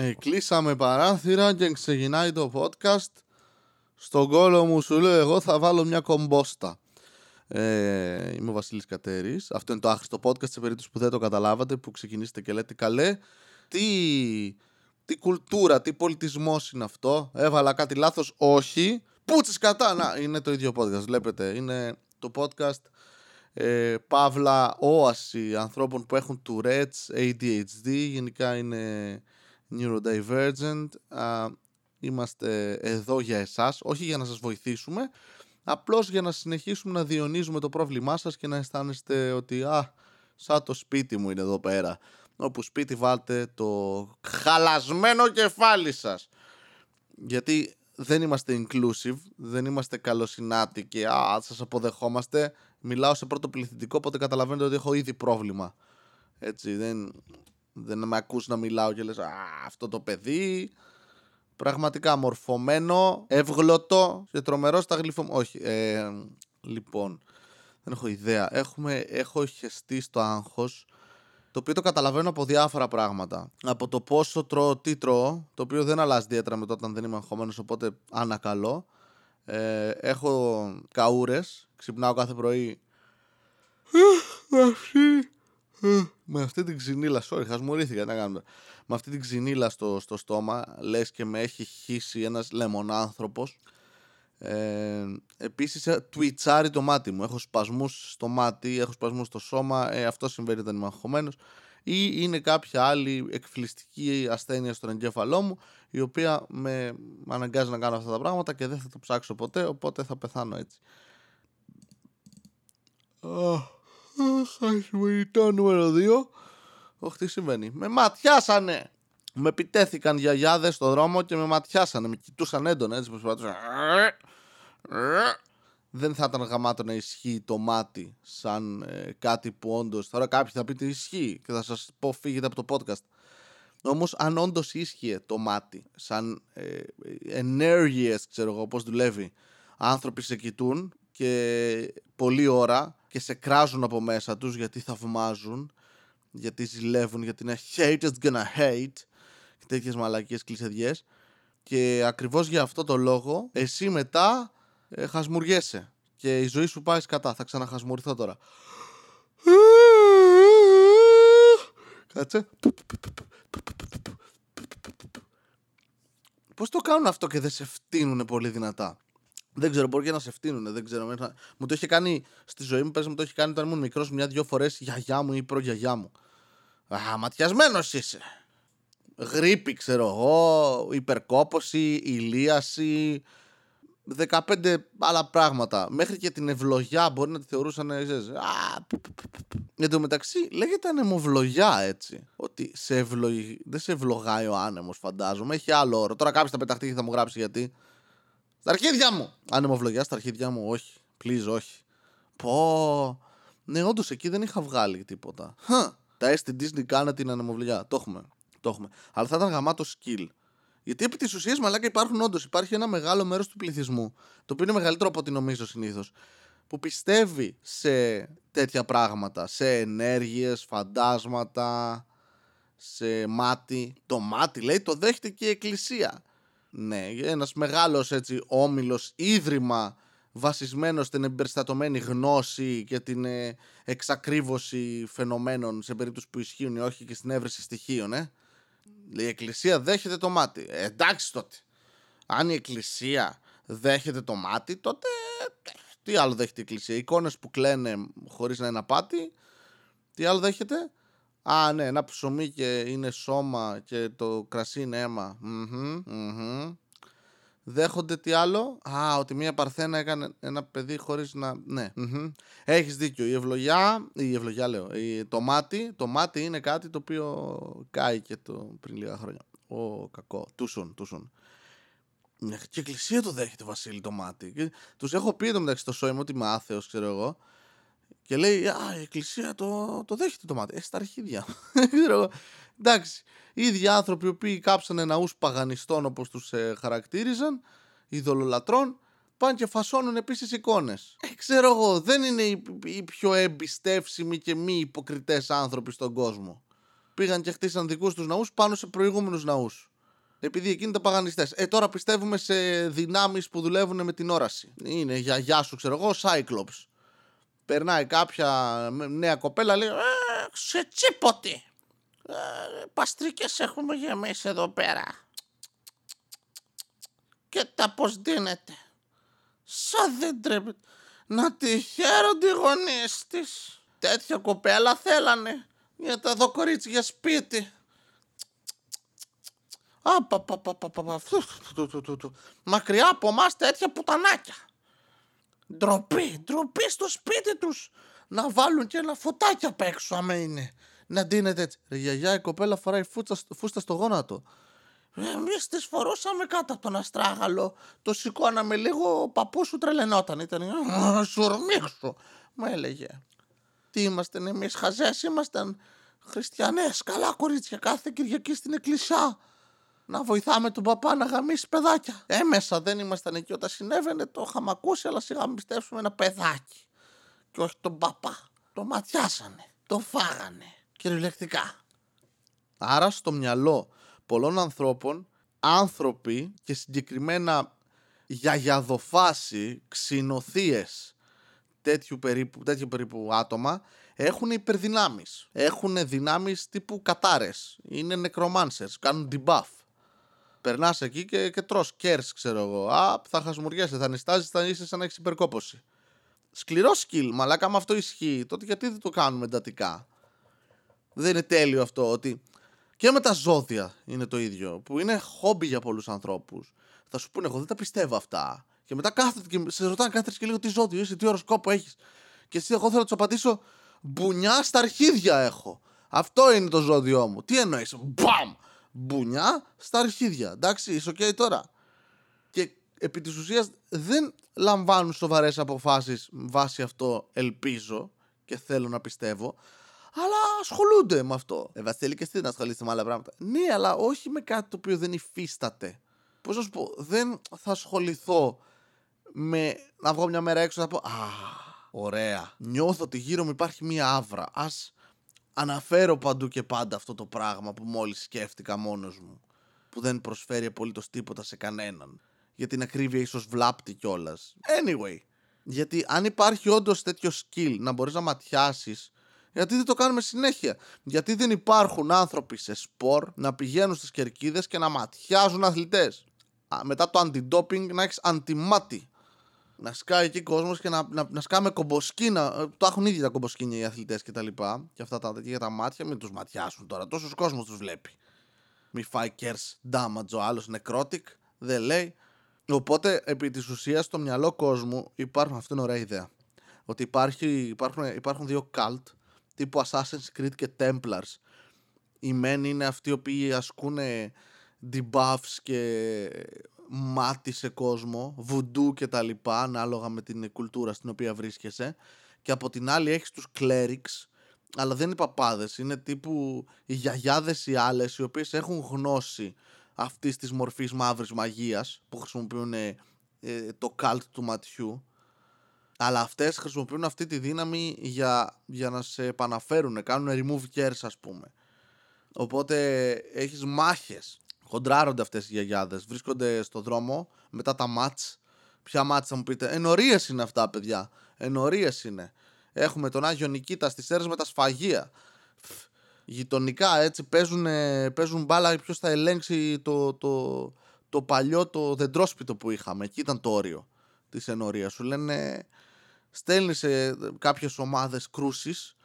Ε, κλείσαμε παράθυρα και ξεκινάει το podcast. Στον κόλο μου σου λέω εγώ θα βάλω μια κομπόστα. Ε, είμαι ο Βασίλης Κατέρης. Αυτό είναι το άχρηστο podcast σε περίπτωση που δεν το καταλάβατε, που ξεκινήσετε και λέτε καλέ. Τι, τι κουλτούρα, τι πολιτισμός είναι αυτό. Έβαλα κάτι λάθος, όχι. Πούτσες κατά, να, είναι το ίδιο podcast, βλέπετε. Είναι το podcast ε, παύλα όαση ανθρώπων που έχουν Tourette's, ADHD, γενικά είναι neurodivergent. Α, είμαστε εδώ για εσάς, όχι για να σας βοηθήσουμε, απλώς για να συνεχίσουμε να διονύζουμε το πρόβλημά σας και να αισθάνεστε ότι α, σαν το σπίτι μου είναι εδώ πέρα. Όπου σπίτι βάλτε το χαλασμένο κεφάλι σας. Γιατί δεν είμαστε inclusive, δεν είμαστε καλοσυνάτοι και α, σας αποδεχόμαστε. Μιλάω σε πρώτο πληθυντικό, οπότε καταλαβαίνετε ότι έχω ήδη πρόβλημα. Έτσι, δεν, δεν με ακούς να μιλάω και λες «Α, αυτό το παιδί πραγματικά μορφωμένο, εύγλωτο και τρομερό στα γλυφο... Όχι, ε, λοιπόν, δεν έχω ιδέα. Έχουμε, έχω χεστεί στο άγχος, το οποίο το καταλαβαίνω από διάφορα πράγματα. Από το πόσο τρώω, τι τρώω, το οποίο δεν αλλάζει ιδιαίτερα με το όταν δεν είμαι αγχωμένος, οπότε ανακαλώ. Ε, έχω καούρες, ξυπνάω κάθε πρωί με αυτή την ξυνήλα, sorry, χασμουρήθηκα, να κάνουμε. Με αυτή την ξυνήλα στο, στο στόμα, λες και με έχει χύσει ένας λεμονάνθρωπος. Ε, επίσης ε, τουιτσάρει το μάτι μου Έχω σπασμούς στο μάτι Έχω σπασμούς στο σώμα ε, Αυτό συμβαίνει όταν είμαι αγχωμένος Ή είναι κάποια άλλη εκφυλιστική ασθένεια στον εγκέφαλό μου Η οποία με αναγκάζει να κάνω αυτά τα πράγματα Και δεν θα το ψάξω ποτέ Οπότε θα πεθάνω έτσι Χασμουριτό νούμερο 2. Όχι, τι συμβαίνει. Με ματιάσανε. Με επιτέθηκαν γιαγιάδες στο δρόμο και με ματιάσανε. Με κοιτούσαν έντονα έτσι προσπαθούσαν. Δεν θα ήταν γαμάτο να ισχύει το μάτι σαν ε, κάτι που όντω. Τώρα κάποιοι θα πείτε ισχύει και θα σας πω φύγετε από το podcast. Όμως, αν όντως ίσχυε το μάτι, σαν ε, ενέργειες, ξέρω εγώ πώς δουλεύει, άνθρωποι σε κοιτούν και πολλή ώρα και σε κράζουν από μέσα τους γιατί θαυμάζουν, γιατί ζηλεύουν, γιατί είναι hate is gonna hate και τέτοιες μαλακίες κλεισεδιές και ακριβώς για αυτό το λόγο εσύ μετά ε, χασμουριέσαι και η ζωή σου πάει κατά. Θα ξαναχασμουρηθώ τώρα. Κάτσε. Πώς το κάνουν αυτό και δεν σε φτύνουν πολύ δυνατά; Δεν ξέρω, μπορεί και να σε φτύνουν. Δεν ξέρω. Μου το είχε κάνει στη ζωή μου, πες μου το είχε κάνει όταν ήμουν μικρός μια-δυο φορές γιαγιά μου ή προγιαγιά μου. Α, ματιασμένος είσαι. Γρήπη, ξέρω εγώ, υπερκόπωση, ηλίαση, 15 άλλα πράγματα. Μέχρι και την ευλογιά μπορεί να τη θεωρούσαν. Ξέρεις, α, Εν τω μεταξύ λέγεται ανεμοβλογιά έτσι. Ότι σε ευλογ... δεν σε ευλογάει ο άνεμος, φαντάζομαι. Έχει άλλο όρο. Τώρα κάποιος θα πεταχτεί και θα μου γράψει γιατί. Στα αρχίδια μου! Ανεμοβλογιά στα αρχίδια μου, όχι. Please, όχι. Πω. Ναι, όντως εκεί δεν είχα βγάλει τίποτα. Τα S Disney κάνα την ανεμοβλογιά. Το έχουμε. Το έχουμε. Αλλά θα ήταν γαμάτο skill. Γιατί επί της ουσίας, μαλάκα, υπάρχουν όντως. Υπάρχει ένα μεγάλο μέρος του πληθυσμού, το οποίο είναι μεγαλύτερο από ό,τι νομίζω συνήθως, που πιστεύει σε τέτοια πράγματα. Σε ενέργειες, φαντάσματα, σε μάτι. Το μάτι λέει το δέχεται και η εκκλησία. Ναι, ένας μεγάλος έτσι όμιλος, ίδρυμα βασισμένος στην εμπεριστατωμένη γνώση και την ε, εξακρίβωση φαινομένων σε περίπτωση που ισχύουν ή όχι και στην έβρεση στοιχείων, ε. Η Εκκλησία δέχεται το μάτι. Ε, εντάξει τότε. Αν η Εκκλησία δέχεται το μάτι, τότε τι άλλο δέχεται η Εκκλησία. Εικόνες που κλαίνε χωρίς να είναι απάτη, τι άλλο δέχεται; Α, ναι, ένα ψωμί και είναι σώμα και το κρασί είναι αίμα. Δέχονται τι άλλο; Α, ότι μια παρθένα έκανε ένα παιδί χωρίς να. Ναι. mm Έχεις δίκιο. Η ευλογιά. Η ευλογιά λέω. Η... Το μάτι. Το μάτι είναι κάτι το οποίο κάηκε το... πριν λίγα χρόνια. Ω, κακό. Τούσον, τούσον. Και η εκκλησία το δέχεται, Βασίλη, το μάτι. Τους έχω πει εδώ μεταξύ το σώμα ότι είμαι άθεος, ξέρω εγώ. Και λέει, Α, η εκκλησία το, το δέχεται το μάτι. Έχει στα αρχίδια. Εντάξει. Οι ίδιοι άνθρωποι οι οποίοι κάψανε ναούς παγανιστών όπως τους ε, χαρακτήριζαν, ειδωλολατρών, πάνε και φασώνουν επίσης εικόνες. Ε, ξέρω εγώ, δεν είναι οι, οι πιο εμπιστεύσιμοι και μη υποκριτές άνθρωποι στον κόσμο. πήγαν και χτίσαν δικούς τους ναούς πάνω σε προηγούμενους ναούς. Επειδή εκείνοι ήταν παγανιστές. Ε, τώρα πιστεύουμε σε δυνάμεις που δουλεύουν με την όραση. Είναι για γεια σου, ξέρω εγώ, Cyclops. Περνάει κάποια νέα κοπέλα, λέει «Ε, Σε τσίποτη. Ε, παστρικές έχουμε γεμίσει εδώ πέρα. Και τα πως δίνεται. Σαν δεν τρέπεται. Να τη χαίρονται οι γονείς της. Τέτοια κοπέλα θέλανε. Για τα δω κορίτσια σπίτι. Μακριά από εμά τέτοια πουτανάκια. Ντροπή, ντροπή στο σπίτι τους. Να βάλουν και ένα φωτάκι απ' έξω άμα είναι. Να ντύνεται έτσι. Ρε γιαγιά η κοπέλα φοράει φούστα, φούστα στο γόνατο. Εμείς τις φορούσαμε κάτω από τον αστράγαλο. Το σηκώναμε λίγο, ο παππούς σου τρελαινόταν. Ήταν. Σουρμίξου, μου έλεγε. Τι ήμασταν εμείς, χαζές ήμασταν χριστιανές. Καλά κορίτσια, κάθε Κυριακή στην εκκλησιά. Να βοηθάμε τον παπά να γαμίσει παιδάκια. Έμεσα δεν ήμασταν εκεί όταν συνέβαινε, το είχαμε ακούσει, αλλά σιγά πιστέψουμε ένα παιδάκι. Και όχι τον παπά. Το ματιάσανε. Το φάγανε. Κυριολεκτικά. Άρα στο μυαλό πολλών ανθρώπων, άνθρωποι και συγκεκριμένα γιαγιαδοφάση, ξυνοθείες, τέτοιου περίπου, τέτοιου περίπου άτομα, έχουν υπερδυνάμεις. Έχουν δυνάμεις τύπου κατάρες. Είναι νεκρομάνσερς, κάνουν debuff. Περνάς εκεί και, και τρως κέρς, ξέρω εγώ. Α, θα χασμουριέσαι, θα νιστάζεις, θα είσαι σαν να έχεις υπερκόπωση. Σκληρό skill, μαλάκα, άμα αυτό ισχύει, τότε γιατί δεν το κάνουμε εντατικά; Δεν είναι τέλειο αυτό ότι και με τα ζώδια είναι το ίδιο, που είναι χόμπι για πολλούς ανθρώπους. Θα σου πούνε, εγώ δεν τα πιστεύω αυτά. Και μετά κάθεται και σε ρωτάνε κάθε και λίγο τι ζώδιο είσαι, τι οροσκόπο έχεις; Και εσύ, εγώ θέλω να τους απαντήσω, μπουνιά στα αρχίδια έχω. Αυτό είναι το ζώδιό μου. Τι εννοείς, μπαμ! Μπουνιά στα αρχίδια. Εντάξει, είσαι OK τώρα. Και επί της ουσίας δεν λαμβάνουν σοβαρές αποφάσεις βάσει αυτό, ελπίζω και θέλω να πιστεύω αλλά ασχολούνται με αυτό. Ε, Βασίλη, και εσύ να ασχολείσαι με άλλα πράγματα. Ναι, αλλά όχι με κάτι το οποίο δεν υφίσταται. Πώς να σου πω, δεν θα ασχοληθώ με να βγω μια μέρα έξω να πω Α, ωραία. Νιώθω ότι γύρω μου υπάρχει μια άβρα. Α αναφέρω παντού και πάντα αυτό το πράγμα που μόλις σκέφτηκα μόνος μου. Που δεν προσφέρει απολύτως τίποτα σε κανέναν. Για την ακρίβεια ίσως βλάπτει κιόλας. Anyway. Γιατί αν υπάρχει όντως τέτοιο skill να μπορείς να ματιάσεις γιατί δεν το κάνουμε συνέχεια. Γιατί δεν υπάρχουν άνθρωποι σε σπορ να πηγαίνουν στις κερκίδες και να ματιάζουν αθλητές. Μετά το αντιντόπινγκ να έχεις αντιμάτι. Να σκάει εκεί κόσμος και να, να, να σκάμε κομποσκίνα. Ε, το έχουν ήδη τα κομποσκίνια οι αθλητές και τα λοιπά. Και αυτά τα τέτοια για τα μάτια, μην τους ματιάσουν τώρα. Τόσος κόσμος τους βλέπει. Μη φάει kers damage ο άλλος necrotic. Δεν λέει. Οπότε επί της ουσίας στο μυαλό κόσμου υπάρχουν. Αυτή είναι ωραία ιδέα. Ότι υπάρχει, υπάρχουν, υπάρχουν δύο cult τύπου Assassin's Creed και Templars. Οι μεν είναι αυτοί οι οποίοι ασκούν debuffs και μάτι σε κόσμο, voodoo και τα λοιπά, ανάλογα με την κουλτούρα στην οποία βρίσκεσαι. Και από την άλλη έχεις τους clerics, αλλά δεν είναι παπάδες, είναι τύπου οι γιαγιάδες οι άλλες, οι οποίες έχουν γνώση αυτής της μορφής μαύρης μαγείας, που χρησιμοποιούν ε, το cult του ματιού αλλά αυτές χρησιμοποιούν αυτή τη δύναμη για, για να σε επαναφέρουν, κάνουν remove cares ας πούμε. Οπότε έχεις μάχες, χοντράρονται αυτές οι γιαγιάδες, βρίσκονται στο δρόμο μετά τα μάτς. Ποια μάτς θα μου πείτε, ενορίες είναι αυτά παιδιά, ενορίες είναι. Έχουμε τον Άγιο Νικήτα στις αίρες με τα σφαγεία. Γειτονικά έτσι παίζουν, παίζουν μπάλα ποιος θα ελέγξει το, το, το παλιό το δεντρόσπιτο που είχαμε. Εκεί ήταν το όριο της ενορίας. Σου λένε στέλνει σε κάποιες ομάδες κρούσεις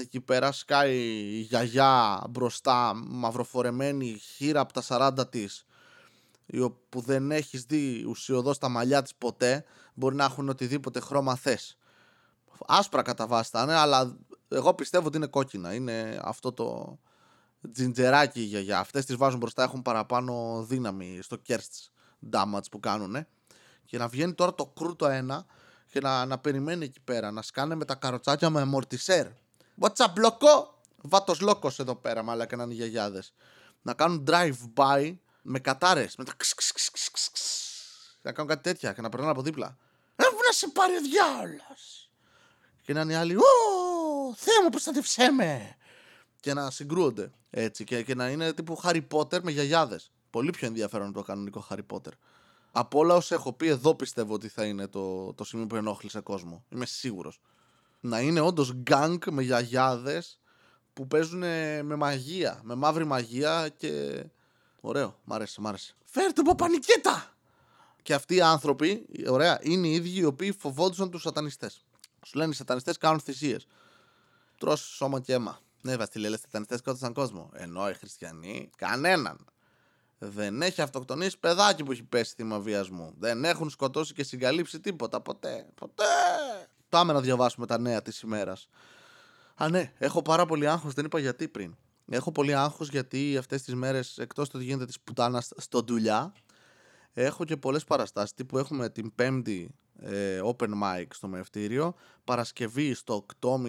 εκεί πέρα σκάει η γιαγιά μπροστά μαυροφορεμένη χείρα από τα 40 της που δεν έχεις δει ουσιοδός τα μαλλιά της ποτέ μπορεί να έχουν οτιδήποτε χρώμα θες. Άσπρα κατά βάση θα είναι αλλά εγώ πιστεύω ότι είναι κόκκινα είναι αυτό το τζιντζεράκι για γιαγιά. Αυτές τις βάζουν μπροστά έχουν παραπάνω δύναμη στο kerst damage που κάνουν και να βγαίνει τώρα το κρούτο ένα και να, να περιμένει εκεί πέρα, να σκάνε με τα καροτσάκια με αμορτισέρ. What's up, λόκο! Βάτος λόκος εδώ πέρα, μάλλον να είναι οι γιαγιάδες. Να κάνουν drive-by με κατάρες. Με τα Να κάνουν κάτι τέτοια και να περνάνε από δίπλα. Έβου να σε πάρει ο διάολος. Και να είναι οι άλλοι, Ω, Θεέ μου, προστατευσέ με. και να συγκρούονται έτσι και, και να είναι τύπου Harry Potter με γιαγιάδες. Πολύ πιο ενδιαφέρον το κανονικό Harry Potter. Από όλα όσα έχω πει, εδώ πιστεύω ότι θα είναι το, το σημείο που ενόχλησε κόσμο. Είμαι σίγουρος. Να είναι όντως γκάγκ με γιαγιάδες που παίζουν με μαγεία, με μαύρη μαγεία και. Ωραίο, μ' άρεσε, μ' άρεσε. Φέρτε παπανικέτα! Και αυτοί οι άνθρωποι, ωραία, είναι οι ίδιοι οι οποίοι φοβόντουσαν τους σατανιστές. Σου λένε οι σατανιστές κάνουν θυσίες. Τρως σώμα και αίμα. Ναι, Βασίλη, λε σατανιστές σκότωσαν κόσμο. Ενώ οι χριστιανοί, κανέναν. Δεν έχει αυτοκτονήσει παιδάκι που έχει πέσει θύμα βιασμού. Δεν έχουν σκοτώσει και συγκαλύψει τίποτα. Ποτέ. Ποτέ. Πάμε να διαβάσουμε τα νέα της ημέρας. Α, ναι, έχω πάρα πολύ άγχος. Δεν είπα γιατί πριν. Έχω πολύ άγχος γιατί αυτές τις μέρες, εκτός του ότι γίνεται της πουτάνας στο δουλειά, έχω και πολλές παραστάσεις. Τύπου έχουμε την Πέμπτη ε, open mic στο Μευτήριο, Παρασκευή στο 8.30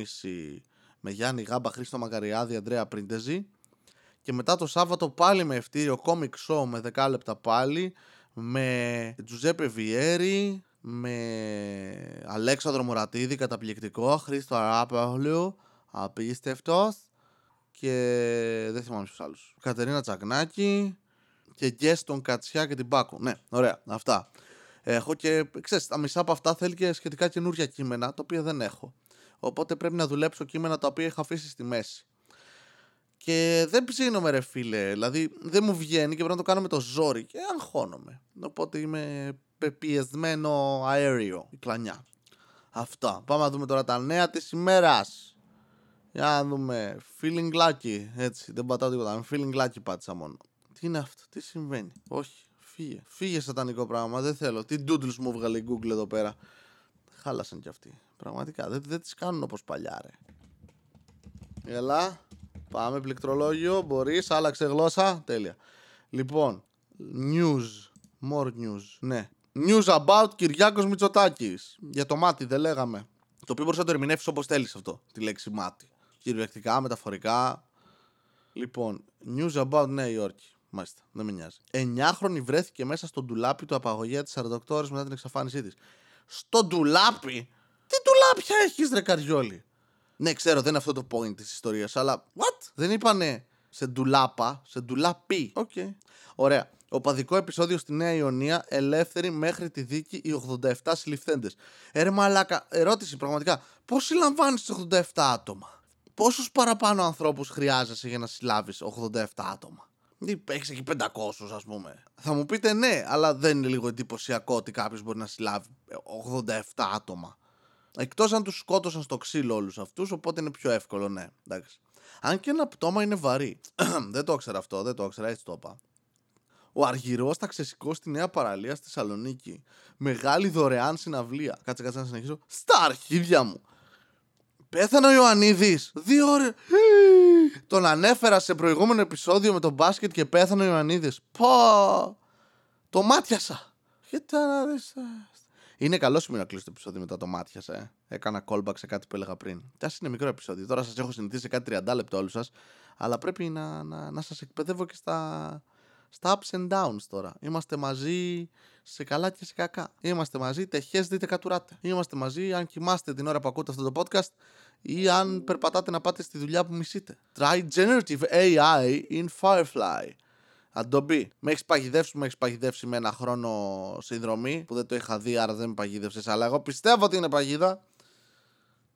με Γιάννη Γάμπα, Χρήστο Μακαριάδη, Αντρέα Πρίντεζη. Και μετά το Σάββατο πάλι με ευτήριο comic show με 10 λεπτά πάλι με Τζουζέπε Βιέρη, με Αλέξανδρο Μουρατίδη, καταπληκτικό, Χρήστο Αράπαουλου, απίστευτος και δεν θυμάμαι ποιους άλλους. Κατερίνα Τσακνάκη και Γκέστον Κατσιά και την Πάκο. Ναι, ωραία, αυτά. Έχω και, ξέρεις, τα μισά από αυτά θέλει και σχετικά καινούργια κείμενα, τα οποία δεν έχω. Οπότε πρέπει να δουλέψω κείμενα τα οποία είχα αφήσει στη μέση. Και δεν ψήνομαι ρε φίλε, δηλαδή δεν μου βγαίνει και πρέπει να το κάνω με το ζόρι και αγχώνομαι. Οπότε είμαι πεπιεσμένο αέριο, η κλανιά. Αυτά. Πάμε να δούμε τώρα τα νέα της ημέρας. Για να δούμε. Feeling lucky. Έτσι, δεν πατάω τίποτα. Feeling lucky πάτησα μόνο. Τι είναι αυτό, τι συμβαίνει; Όχι, φύγε. Φύγε σατανικό πράγμα, δεν θέλω. Τι doodles μου βγάλε η Google εδώ πέρα. Χάλασαν κι αυτοί. Πραγματικά, δεν, δεν τις κάνουν όπως παλιά ρε. Έλα. Πάμε πληκτρολόγιο, μπορείς, άλλαξε γλώσσα. Τέλεια. Λοιπόν, news. More news. Ναι. News about Κυριάκος Μητσοτάκης. Για το μάτι δεν λέγαμε. Το οποίο μπορείς να το ερμηνεύσεις όπως θέλεις αυτό. Τη λέξη μάτι. Κυριολεκτικά, μεταφορικά. Λοιπόν, news about Νέα Υόρκη. Μάλιστα, δεν με νοιάζει. Εννιάχρονη βρέθηκε μέσα στο ντουλάπι του απαγωγέα τη 48 ώρες μετά την εξαφάνισή της. Στο ντουλάπι! Τι ντουλάπια έχεις, ρε καριόλη; Ναι, ξέρω, δεν είναι αυτό το point της ιστορίας, αλλά. What? Δεν είπανε σε ντουλάπα, σε ντουλάπι. Ok. Okay. Ωραία. Οπαδικό επεισόδιο στη Νέα Ιωνία, ελεύθεροι μέχρι τη δίκη οι 87 συλληφθέντες. Έρε μαλάκα, ερώτηση πραγματικά. Πώς συλλαμβάνεις 87 άτομα; Πόσους παραπάνω ανθρώπους χρειάζεσαι για να συλλάβεις 87 άτομα; Έχεις εκεί 500, ας πούμε. Θα μου πείτε ναι, αλλά δεν είναι λίγο εντυπωσιακό ότι κάποιος μπορεί να συλλάβει 87 άτομα. Εκτός αν τους σκότωσαν στο ξύλο όλους αυτούς, οπότε είναι πιο εύκολο, ναι. Εντάξει. Αν και ένα πτώμα είναι βαρύ. δεν το ήξερα αυτό, δεν το ήξερα, έτσι το είπα. Ο Αργυρός θα ξεσηκώσει τη νέα παραλία στη Θεσσαλονίκη. Μεγάλη δωρεάν συναυλία. Κάτσε, κάτσε να συνεχίσω. Στα αρχίδια μου. Πέθανε ο Ιωαννίδης. Δύο ώρες. Τον ανέφερα σε προηγούμενο επεισόδιο με τον μπάσκετ και πέθανε ο Ιωαννίδης. Πω. Το μάτιασα. Γιατί να δεις. Είναι καλό σημείο να κλείσω το επεισόδιο μετά το μάτιασα. Ε. Έκανα callback σε κάτι που έλεγα πριν. Τι είναι μικρό επεισόδιο. Τώρα σας έχω συνηθίσει σε κάτι 30 λεπτό όλους σας. Αλλά πρέπει να, να, να σας εκπαιδεύω και στα, στα ups and downs τώρα. Είμαστε μαζί σε καλά και σε κακά. Είμαστε μαζί, τεχές δείτε κατουράτε. Είμαστε μαζί αν κοιμάστε την ώρα που ακούτε αυτό το podcast ή αν περπατάτε να πάτε στη δουλειά που μισείτε. Try generative AI in Firefly. Adobe. Με έχεις παγιδεύσει, με έχεις παγιδεύσει με ένα χρόνο συνδρομή που δεν το είχα δει, άρα δεν με παγίδευσες. Αλλά εγώ πιστεύω ότι είναι παγίδα.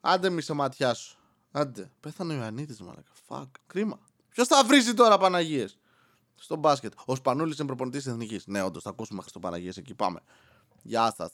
Άντε μη σε ματιά σου. Άντε. Πέθανε ο Ιωαννίδης, μαλακα. Φακ. Κρίμα. Ποιος θα βρίζει τώρα Παναγίες; στο μπάσκετ. Ο Σπανούλης είναι προπονητής εθνικής. Ναι, όντως, θα ακούσουμε Χριστοπαναγίε εκεί. Πάμε. Γεια σας.